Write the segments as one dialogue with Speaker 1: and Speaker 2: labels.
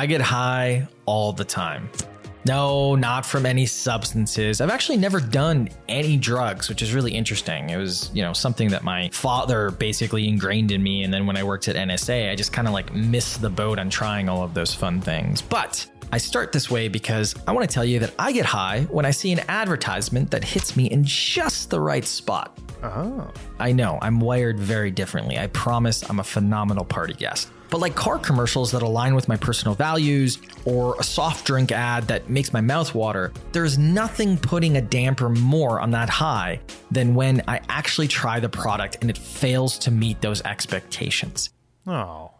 Speaker 1: I get high all the time. No, not from any substances. I've actually never done any drugs, which is really interesting. It was, you know, something that my father basically ingrained in me. And then when I worked at NSA, I just kind of like missed the boat on trying all of those fun things. But I start this way because I want to tell you that I get high when I see an advertisement that hits me in just the right spot.
Speaker 2: Oh.
Speaker 1: I know, I'm wired very differently. I promise I'm a phenomenal party guest. But like car commercials that align with my personal values or a soft drink ad that makes my mouth water, there's nothing putting a damper more on that high than when I actually try the product and it fails to meet those expectations.
Speaker 2: Oh.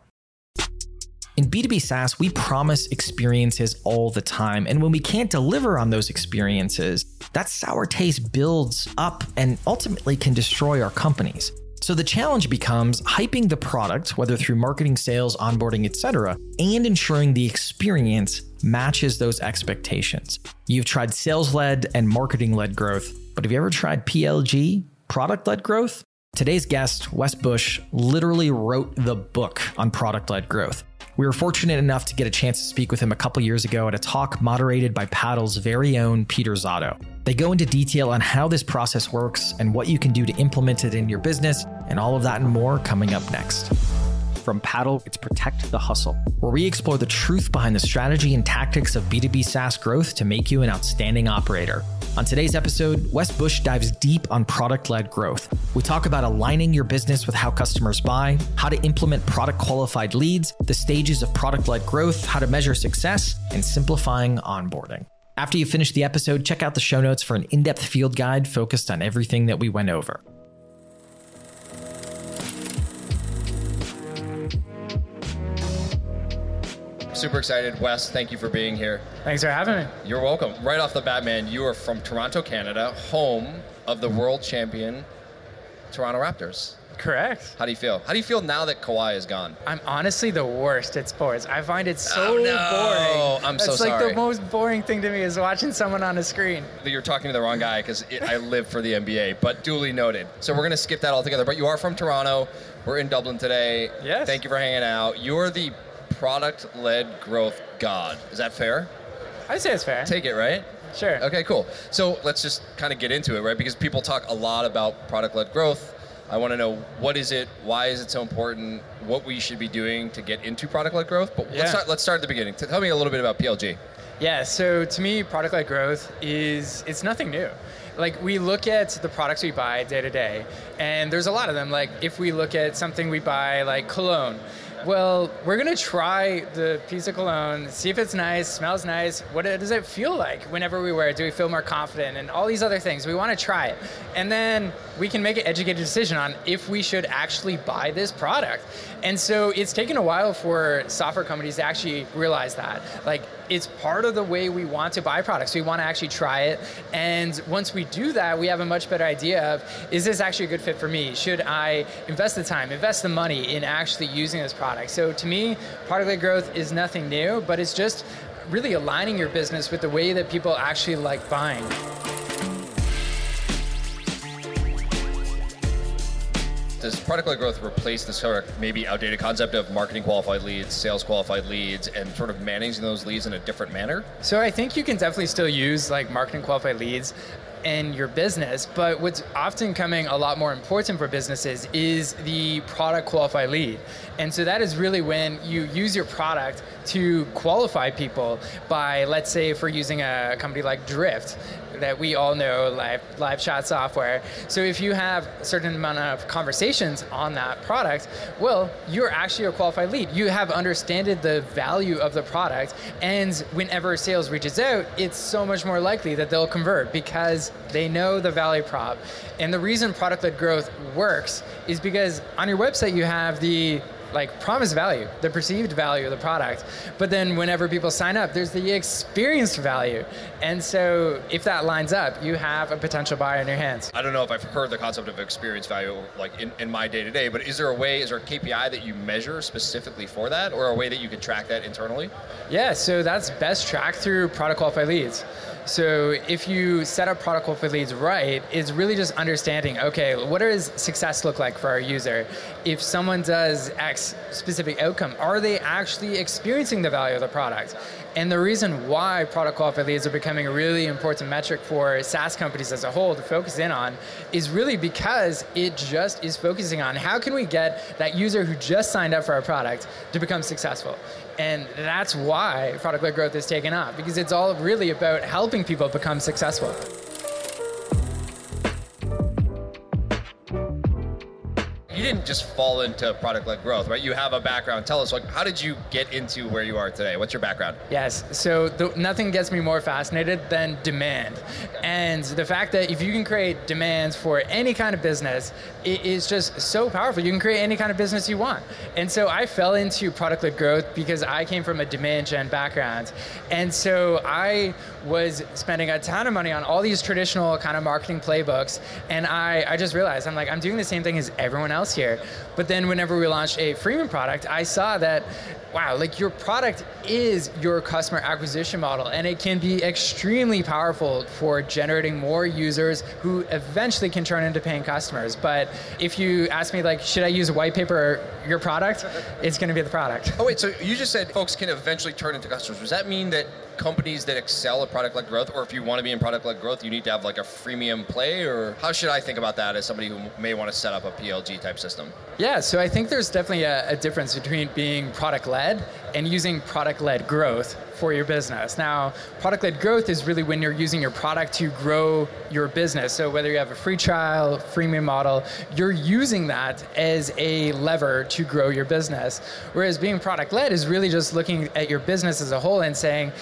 Speaker 1: In B2B SaaS, we promise experiences all the time. And when we can't deliver on those experiences, that sour taste builds up and ultimately can destroy our companies. So the challenge becomes hyping the product, whether through marketing, sales, onboarding, etc., and ensuring the experience matches those expectations. You've tried sales-led and marketing-led growth, but have you ever tried PLG, product-led growth? Today's guest, Wes Bush, literally wrote the book on product-led growth. We were fortunate enough to get a chance to speak with him a couple years ago at a talk moderated by Paddle's very own Peter Zotto. They go into detail on how this process works and what you can do to implement it in your business, and all of that and more coming up next. From Paddle, it's Protect the Hustle, where we explore the truth behind the strategy and tactics of B2B SaaS growth to make you an outstanding operator. On today's episode, Wes Bush dives deep on product led growth. We talk about aligning your business with how customers buy, how to implement product qualified leads, the stages of product led growth, how to measure success, and simplifying onboarding. After you finish the episode, check out the show notes for an in depth field guide focused on everything that we went over.
Speaker 3: Super excited. Wes, thank you for being here.
Speaker 4: Thanks for having me.
Speaker 3: You're welcome. Right off the bat, man, you are from Toronto, Canada, home of the world champion Toronto Raptors.
Speaker 4: Correct.
Speaker 3: How do you feel? How do you feel now that Kawhi is gone?
Speaker 4: I'm honestly the worst at sports. I find it so boring.
Speaker 3: Oh, no.
Speaker 4: boring.
Speaker 3: I'm so sorry.
Speaker 4: It's like the most boring thing to me is watching someone on a screen.
Speaker 3: You're talking to the wrong guy because I live for the NBA, but duly noted. So we're going to skip that altogether. But you are from Toronto. We're in Dublin today.
Speaker 4: Yes.
Speaker 3: Thank you for hanging out. You're the product led growth god. Is that fair?
Speaker 4: I'd say it's fair.
Speaker 3: Take it, right?
Speaker 4: sure.
Speaker 3: Okay, cool. So let's just kind of get into it, right? Because people talk a lot about product led growth. I want to know what is it, why is it so important, what we should be doing to get into product led growth. But
Speaker 4: Yeah.
Speaker 3: let's, start, let's start at the beginning. Tell me a little bit about PLG.
Speaker 4: Yeah, so to me, product-led growth is it's nothing new. Like we look at the products we buy day to day, and there's a lot of them. Like if we look at something we buy, like cologne, well, we're gonna try the piece of cologne, see if it's nice, smells nice. What does it feel like whenever we wear it? Do we feel more confident? And all these other things. We want to try it, and then we can make an educated decision on if we should actually buy this product. And so it's taken a while for software companies to actually realize that. Like it's part of the way we want to buy products. We want to actually try it. And once we do that, we have a much better idea of is this actually a good fit for me? Should I invest the time, invest the money in actually using this product? So to me, product-led growth is nothing new, but it's just really aligning your business with the way that people actually like buying.
Speaker 3: Does product led growth replace the sort of maybe outdated concept of marketing qualified leads, sales qualified leads, and sort of managing those leads in a different manner?
Speaker 4: So I think you can definitely still use like marketing qualified leads in your business, but what's often coming a lot more important for businesses is the product qualify lead. And so that is really when you use your product to qualify people by, let's say, if we're using a company like Drift, that we all know, live, live chat software. So if you have a certain amount of conversations on that product, well, you're actually a qualified lead. You have understood the value of the product, and whenever sales reaches out, it's so much more likely that they'll convert because they know the value prop. And the reason product-led growth works is because on your website you have the like promised value, the perceived value of the product. But then whenever people sign up, there's the experienced value. And so if that lines up, you have a potential buyer in your hands.
Speaker 3: I don't know if I've heard the concept of experience value like in, in my day to day, but is there a way, is there a KPI that you measure specifically for that, or a way that you can track that internally?
Speaker 4: Yeah, so that's best tracked through product qualified leads. So if you set up product qualified leads right, it's really just understanding, okay, what does success look like for our user? if someone does X specific outcome, are they actually experiencing the value of the product? And the reason why product qualified leads are becoming a really important metric for SaaS companies as a whole to focus in on is really because it just is focusing on how can we get that user who just signed up for our product to become successful. And that's why product led growth is taken off because it's all really about helping people become successful.
Speaker 3: Just fall into product-led growth, right? You have a background. Tell us, like, how did you get into where you are today? What's your background?
Speaker 4: Yes. So the, nothing gets me more fascinated than demand, and the fact that if you can create demands for any kind of business, it is just so powerful. You can create any kind of business you want. And so I fell into product-led growth because I came from a demand gen background, and so I was spending a ton of money on all these traditional kind of marketing playbooks, and I, I just realized I'm like I'm doing the same thing as everyone else here. But then whenever we launched a freemium product, I saw that wow, like your product is your customer acquisition model, and it can be extremely powerful for generating more users who eventually can turn into paying customers. But if you ask me, like, should I use a white paper or your product? It's going to be the product.
Speaker 3: Oh wait, so you just said folks can eventually turn into customers. Does that mean that companies that excel at product-led growth, or if you want to be in product-led growth, you need to have like a freemium play, or how should I think about that as somebody who may want to set up a PLG type system?
Speaker 4: Yeah, so I think there's definitely a, a difference between being product-led and using product-led growth for your business. Now, product led growth is really when you're using your product to grow your business. So, whether you have a free trial, freemium model, you're using that as a lever to grow your business. Whereas being product led is really just looking at your business as a whole and saying,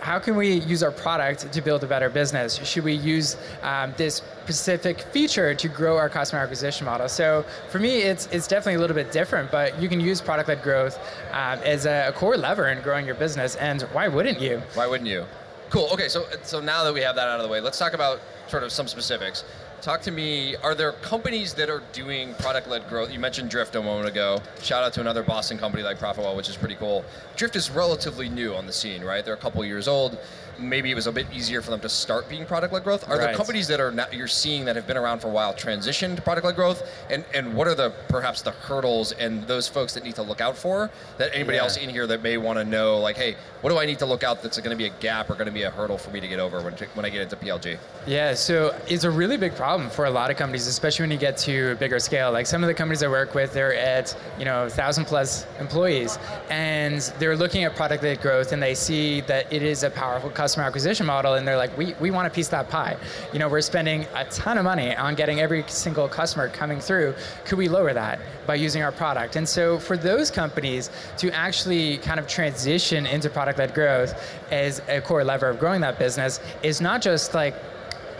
Speaker 4: how can we use our product to build a better business? Should we use um, this specific feature to grow our customer acquisition model? So for me, it's it's definitely a little bit different, but you can use product-led growth um, as a, a core lever in growing your business. And why wouldn't you?
Speaker 3: Why wouldn't you? Cool. Okay, so so now that we have that out of the way, let's talk about sort of some specifics. Talk to me. Are there companies that are doing product-led growth? You mentioned Drift a moment ago. Shout out to another Boston company like Profitwell, which is pretty cool. Drift is relatively new on the scene, right? They're a couple years old maybe it was a bit easier for them to start being product-led growth. Are right. there companies that are not, you're seeing that have been around for a while transition to product-led growth, and and what are the perhaps the hurdles and those folks that need to look out for that anybody yeah. else in here that may want to know like, hey, what do I need to look out that's going to be a gap or going to be a hurdle for me to get over when when I get into PLG?
Speaker 4: Yeah, so it's a really big problem for a lot of companies, especially when you get to a bigger scale. Like some of the companies I work with, they're at you know thousand plus employees, and they're looking at product-led growth, and they see that it is a powerful customer acquisition model and they're like, we, we want a piece of that pie. You know, we're spending a ton of money on getting every single customer coming through. Could we lower that by using our product? And so for those companies to actually kind of transition into product-led growth as a core lever of growing that business is not just like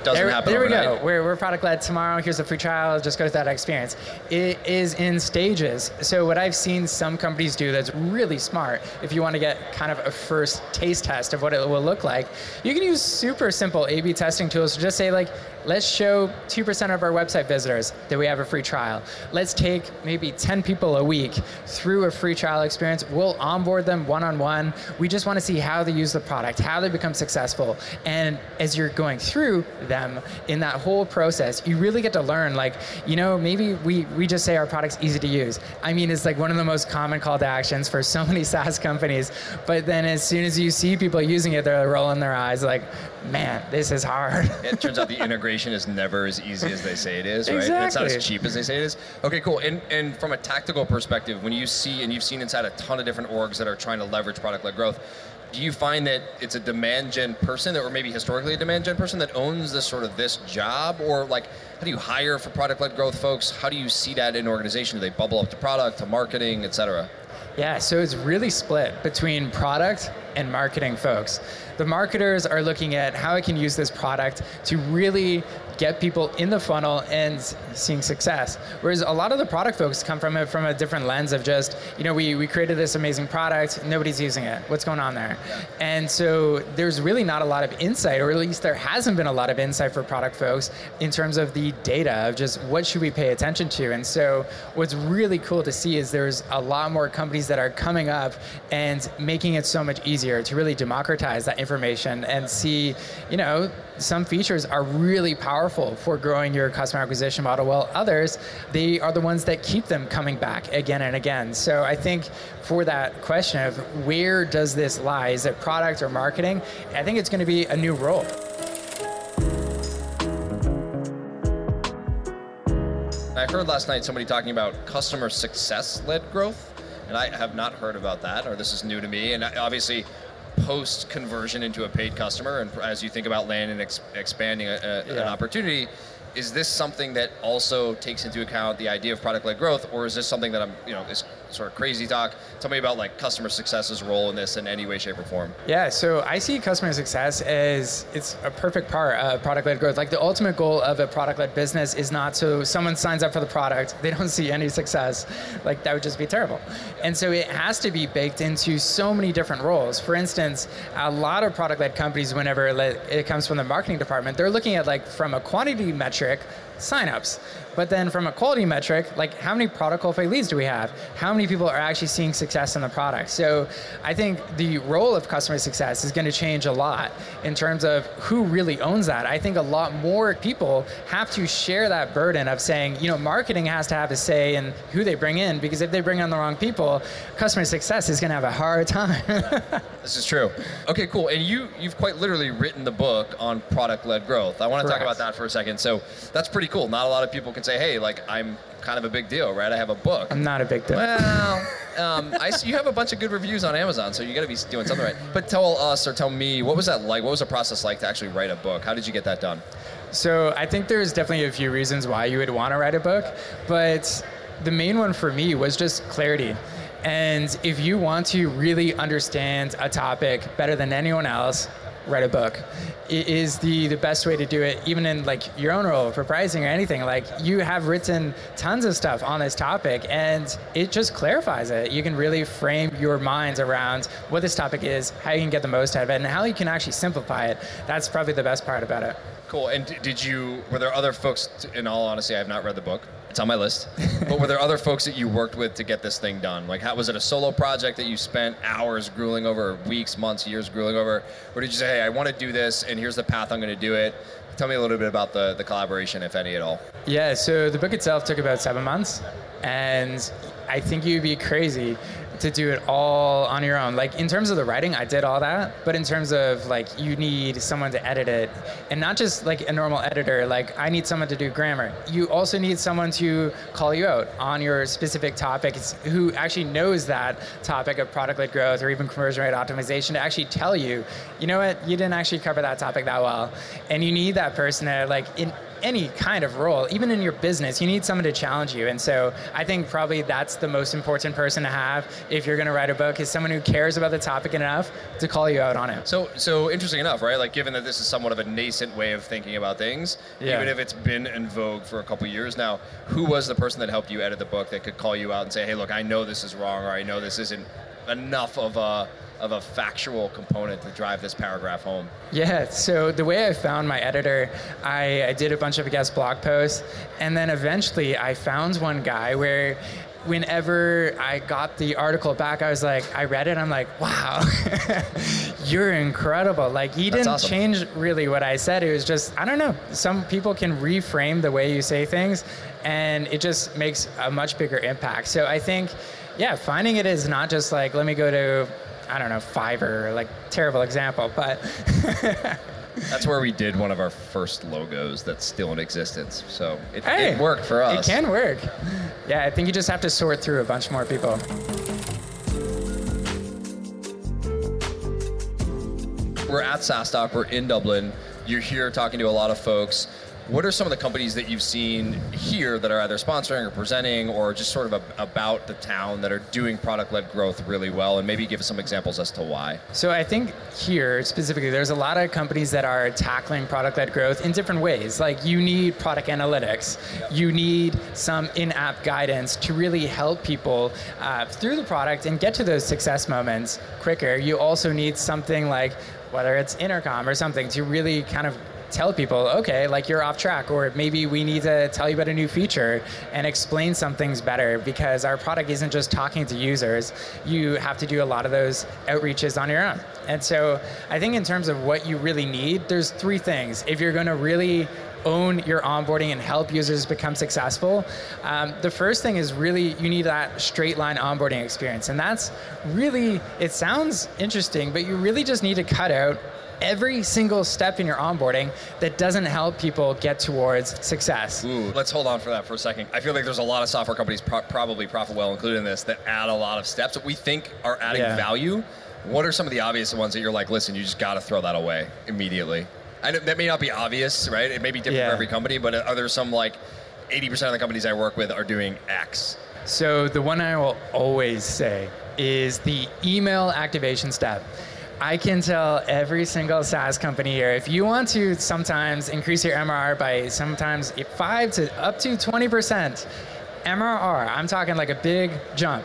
Speaker 3: doesn't there, happen.
Speaker 4: There
Speaker 3: overnight.
Speaker 4: we go. We're, we're product led tomorrow. Here's a free trial. Just go to that experience. It is in stages. So what I've seen some companies do that's really smart. If you want to get kind of a first taste test of what it will look like, you can use super simple A/B testing tools to just say like, let's show 2% of our website visitors that we have a free trial. Let's take maybe 10 people a week through a free trial experience. We'll onboard them one on one. We just want to see how they use the product, how they become successful. And as you're going through them in that whole process, you really get to learn like, you know, maybe we, we just say our product's easy to use. I mean, it's like one of the most common call to actions for so many SaaS companies. But then as soon as you see people using it, they're rolling their eyes like, man, this is hard.
Speaker 3: it turns out the integration is never as easy as they say it is, right?
Speaker 4: Exactly.
Speaker 3: It's not as cheap as they say it is. Okay, cool. And and from a tactical perspective, when you see and you've seen inside a ton of different orgs that are trying to leverage product-led growth, do you find that it's a demand gen person that, or maybe historically a demand gen person that owns this sort of this job or like how do you hire for product led growth folks how do you see that in organization do they bubble up to product to marketing etc
Speaker 4: yeah so it's really split between product and marketing folks. The marketers are looking at how I can use this product to really get people in the funnel and seeing success. Whereas a lot of the product folks come from it from a different lens of just, you know, we, we created this amazing product, nobody's using it. What's going on there? And so there's really not a lot of insight, or at least there hasn't been a lot of insight for product folks in terms of the data of just what should we pay attention to. And so what's really cool to see is there's a lot more companies that are coming up and making it so much easier to really democratize that information and see, you know, some features are really powerful for growing your customer acquisition model, while others, they are the ones that keep them coming back again and again. So I think for that question of where does this lie, is it product or marketing? I think it's going to be a new role.
Speaker 3: I heard last night somebody talking about customer success led growth, and I have not heard about that, or this is new to me. And obviously, post conversion into a paid customer, and as you think about land and ex- expanding uh, uh, a, a, yeah. an opportunity, is this something that also takes into account the idea of product led growth, or is this something that I'm, you know, is sort of crazy talk. Tell me about like customer success's role in this in any way, shape, or form.
Speaker 4: Yeah, so I see customer success as it's a perfect part of product-led growth. Like the ultimate goal of a product-led business is not so someone signs up for the product, they don't see any success. Like that would just be terrible. And so it has to be baked into so many different roles. For instance, a lot of product-led companies, whenever it comes from the marketing department, they're looking at like from a quantity metric, signups. But then from a quality metric, like how many product qualified leads do we have? How many people are actually seeing success in the product? So I think the role of customer success is going to change a lot in terms of who really owns that. I think a lot more people have to share that burden of saying, you know, marketing has to have a say in who they bring in because if they bring on the wrong people, customer success is going to have a hard time.
Speaker 3: this is true. Okay, cool. And you you've quite literally written the book on product-led growth. I want to Correct. talk about that for a second. So that's pretty cool. Not a lot of people can say, hey, like I'm kind of a big deal, right? I have a book.
Speaker 4: I'm not a big deal.
Speaker 3: Well, um, I see you have a bunch of good reviews on Amazon, so you got to be doing something right. But tell us or tell me, what was that like? What was the process like to actually write a book? How did you get that done?
Speaker 4: So I think there's definitely a few reasons why you would want to write a book, but the main one for me was just clarity. And if you want to really understand a topic better than anyone else, write a book. Is the, the best way to do it, even in like your own role for pricing or anything. Like you have written tons of stuff on this topic and it just clarifies it. You can really frame your minds around what this topic is, how you can get the most out of it, and how you can actually simplify it. That's probably the best part about it.
Speaker 3: Cool. And did you, were there other folks, in all honesty, I have not read the book. It's on my list. but were there other folks that you worked with to get this thing done? Like, how was it a solo project that you spent hours grueling over, weeks, months, years grueling over? Or did you say, hey, I want to do this and here's the path I'm going to do it? Tell me a little bit about the, the collaboration, if any at all.
Speaker 4: Yeah, so the book itself took about seven months. And I think you'd be crazy to do it all on your own. Like in terms of the writing, I did all that, but in terms of like you need someone to edit it, and not just like a normal editor. Like I need someone to do grammar. You also need someone to call you out on your specific topics who actually knows that topic of product-led growth or even conversion rate optimization to actually tell you, you know what, you didn't actually cover that topic that well, and you need that person to like in any kind of role, even in your business, you need someone to challenge you. And so I think probably that's the most important person to have if you're going to write a book is someone who cares about the topic enough to call you out on it.
Speaker 3: So, so interesting enough, right? Like, given that this is somewhat of a nascent way of thinking about things, yeah. even if it's been in vogue for a couple years now, who was the person that helped you edit the book that could call you out and say, "Hey, look, I know this is wrong, or I know this isn't enough of a of a factual component to drive this paragraph home?
Speaker 4: Yeah, so the way I found my editor, I, I did a bunch of guest blog posts, and then eventually I found one guy where whenever I got the article back, I was like, I read it, I'm like, wow, you're incredible. Like, he didn't awesome. change really what I said. It was just, I don't know, some people can reframe the way you say things, and it just makes a much bigger impact. So I think, yeah, finding it is not just like, let me go to I don't know, Fiverr, like terrible example, but.
Speaker 3: That's where we did one of our first logos that's still in existence. So it, hey, it worked for us.
Speaker 4: It can work. Yeah, I think you just have to sort through a bunch more people.
Speaker 3: We're at SaaStock, we're in Dublin. You're here talking to a lot of folks. What are some of the companies that you've seen here that are either sponsoring or presenting or just sort of a, about the town that are doing product led growth really well? And maybe give us some examples as to why.
Speaker 4: So I think here specifically, there's a lot of companies that are tackling product led growth in different ways. Like you need product analytics, you need some in app guidance to really help people uh, through the product and get to those success moments quicker. You also need something like whether it's intercom or something to really kind of tell people, okay, like you're off track, or maybe we need to tell you about a new feature and explain some things better because our product isn't just talking to users. You have to do a lot of those outreaches on your own. And so I think in terms of what you really need, there's three things. If you're going to really own your onboarding and help users become successful, um, the first thing is really you need that straight line onboarding experience. And that's really, it sounds interesting, but you really just need to cut out every single step in your onboarding that doesn't help people get towards success.
Speaker 3: Ooh, let's hold on for that for a second. I feel like there's a lot of software companies, pro- probably ProfitWell included in this, that add a lot of steps that we think are adding
Speaker 4: Yeah.
Speaker 3: value. What are some of the obvious ones that you're like, listen, you just got to throw that away immediately? I know that may not be obvious, right? It may be different
Speaker 4: Yeah.
Speaker 3: for every company, but are there some like 80% of the companies I work with are doing X?
Speaker 4: So the one I will always say is the email activation step. I can tell every single SaaS company here if you want to sometimes increase your MRR by sometimes 5 to up to 20%, MRR, I'm talking like a big jump.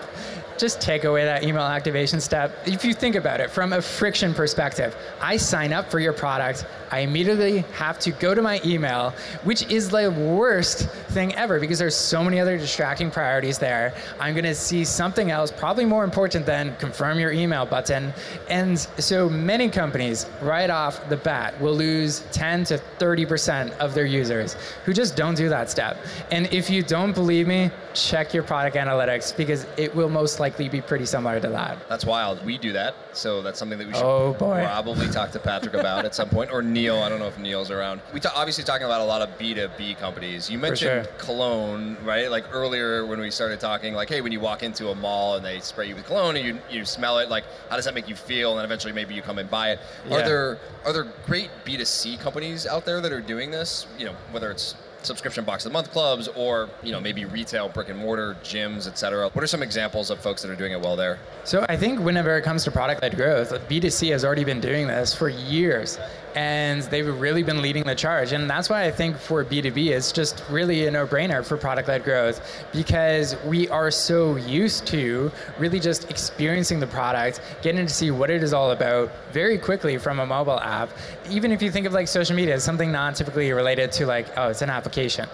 Speaker 4: Just take away that email activation step. If you think about it from a friction perspective, I sign up for your product, I immediately have to go to my email, which is the worst thing ever because there's so many other distracting priorities there. I'm gonna see something else, probably more important than confirm your email button. And so many companies, right off the bat, will lose 10 to 30% of their users who just don't do that step. And if you don't believe me, check your product analytics because it will most likely be pretty similar to that.
Speaker 3: That's wild. We do that, so that's something that we should
Speaker 4: Oh,
Speaker 3: probably talk to Patrick about at some point, or Neil. I don't know if Neil's around. We ta- obviously talking about a lot of B two B companies. You mentioned
Speaker 4: sure.
Speaker 3: cologne, right? Like earlier when we started talking, like, hey, when you walk into a mall and they spray you with cologne and you you smell it, like, how does that make you feel? And then eventually maybe you come and buy it. Are there are there great B two C companies out there that are doing this? You know, whether it's subscription box of the month clubs or you know maybe retail brick and mortar gyms etc what are some examples of folks that are doing it well there
Speaker 4: So I think whenever it comes to product-led growth, B2C has already been doing this for years. And they've really been leading the charge. And that's why I think for B2B, it's just really a no-brainer for product-led growth because we are so used to really just experiencing the product, getting to see what it is all about very quickly from a mobile app. Even if you think of like social media as something not typically related to like, oh, it's an application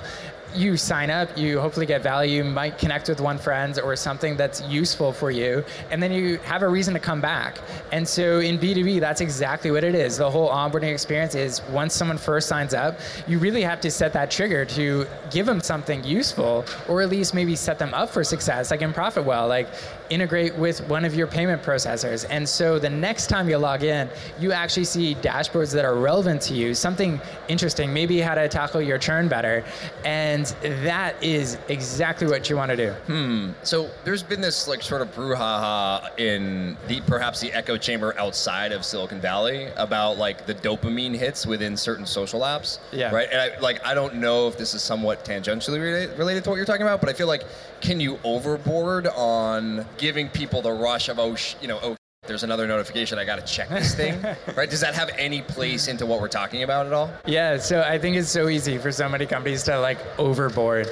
Speaker 4: you sign up, you hopefully get value, might connect with one friend or something that's useful for you, and then you have a reason to come back. And so in B2B, that's exactly what it is. The whole onboarding experience is once someone first signs up, you really have to set that trigger to give them something useful, or at least maybe set them up for success, like in ProfitWell, like integrate with one of your payment processors. And so the next time you log in, you actually see dashboards that are relevant to you, something interesting, maybe how to tackle your churn better. And that is exactly what you want to do. Hmm.
Speaker 3: So there's been this like sort of brouhaha in the perhaps the echo chamber outside of Silicon Valley about like the dopamine hits within certain social apps.
Speaker 4: Yeah.
Speaker 3: Right. And I, like I don't know if this is somewhat tangentially related, related to what you're talking about, but I feel like can you overboard on giving people the rush of oh sh- you know oh there's another notification I got to check this thing right does that have any place into what we're talking about at all
Speaker 4: Yeah, so I think it's so easy for so many companies to like overboard.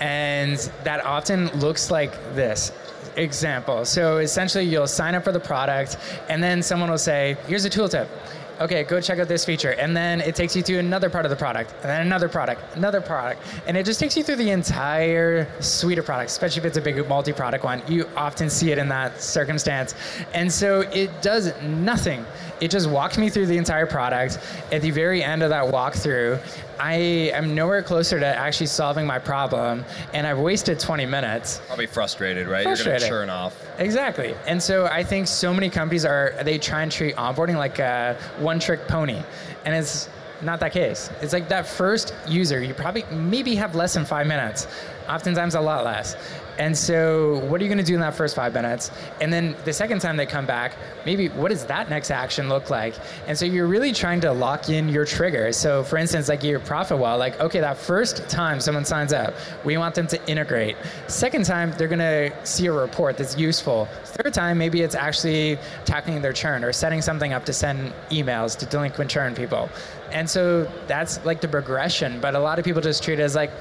Speaker 4: And that often looks like this example. So essentially, you'll sign up for the product, and then someone will say, Here's a tooltip. Okay, go check out this feature. And then it takes you to another part of the product, and then another product, another product. And it just takes you through the entire suite of products, especially if it's a big multi product one. You often see it in that circumstance. And so it does nothing. It just walks me through the entire product. At the very end of that walkthrough, I am nowhere closer to actually solving my problem, and I've wasted 20 minutes.
Speaker 3: probably frustrated right you're gonna churn off
Speaker 4: Exactly. And so I think so many companies are, they try and treat onboarding like a one trick pony. And it's not that case. It's like that first user, you probably maybe have less than five minutes, oftentimes a lot less. And so, what are you going to do in that first five minutes? And then the second time they come back, maybe what does that next action look like? And so, you're really trying to lock in your triggers. So, for instance, like your ProfitWell, like, okay, that first time someone signs up, we want them to integrate. Second time, they're going to see a report that's useful. Third time, maybe it's actually tackling their churn or setting something up to send emails to delinquent churn people. And so, that's like the progression. But a lot of people just treat it as like,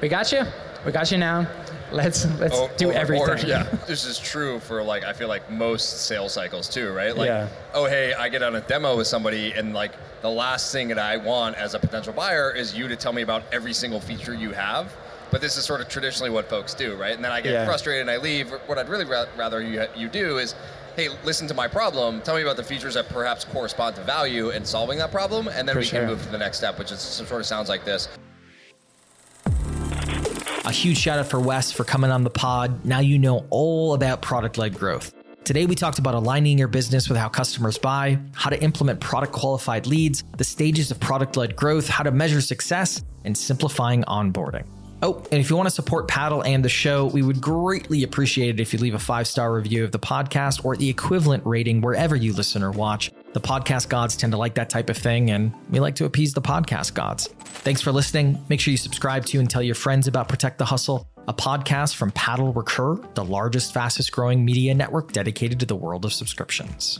Speaker 4: we got you, we got you now. Let's let's
Speaker 3: O-
Speaker 4: do
Speaker 3: overboard,
Speaker 4: everything.
Speaker 3: Yeah, this is true for like I feel like most sales cycles too, right? Like,
Speaker 4: Yeah.
Speaker 3: oh hey, I get on a demo with somebody, and like the last thing that I want as a potential buyer is you to tell me about every single feature you have. But this is sort of traditionally what folks do, right? And then I get
Speaker 4: Yeah.
Speaker 3: frustrated and I leave. What I'd really ra- rather you you do is. Hey, listen to my problem. Tell me about the features that perhaps correspond to value in solving that problem, and then
Speaker 4: For
Speaker 3: we
Speaker 4: sure.
Speaker 3: can move to the next step, which is sort of sounds like this.
Speaker 1: A huge shout out for Wes for coming on the pod. Now you know all about product led growth. Today, we talked about aligning your business with how customers buy, how to implement product qualified leads, the stages of product led growth, how to measure success, and simplifying onboarding. Oh, and if you want to support Paddle and the show, we would greatly appreciate it if you leave a five star review of the podcast or the equivalent rating wherever you listen or watch. The podcast gods tend to like that type of thing, and we like to appease the podcast gods. Thanks for listening. Make sure you subscribe to and tell your friends about Protect the Hustle a podcast from Paddle Recur, the largest, fastest growing media network dedicated to the world of subscriptions.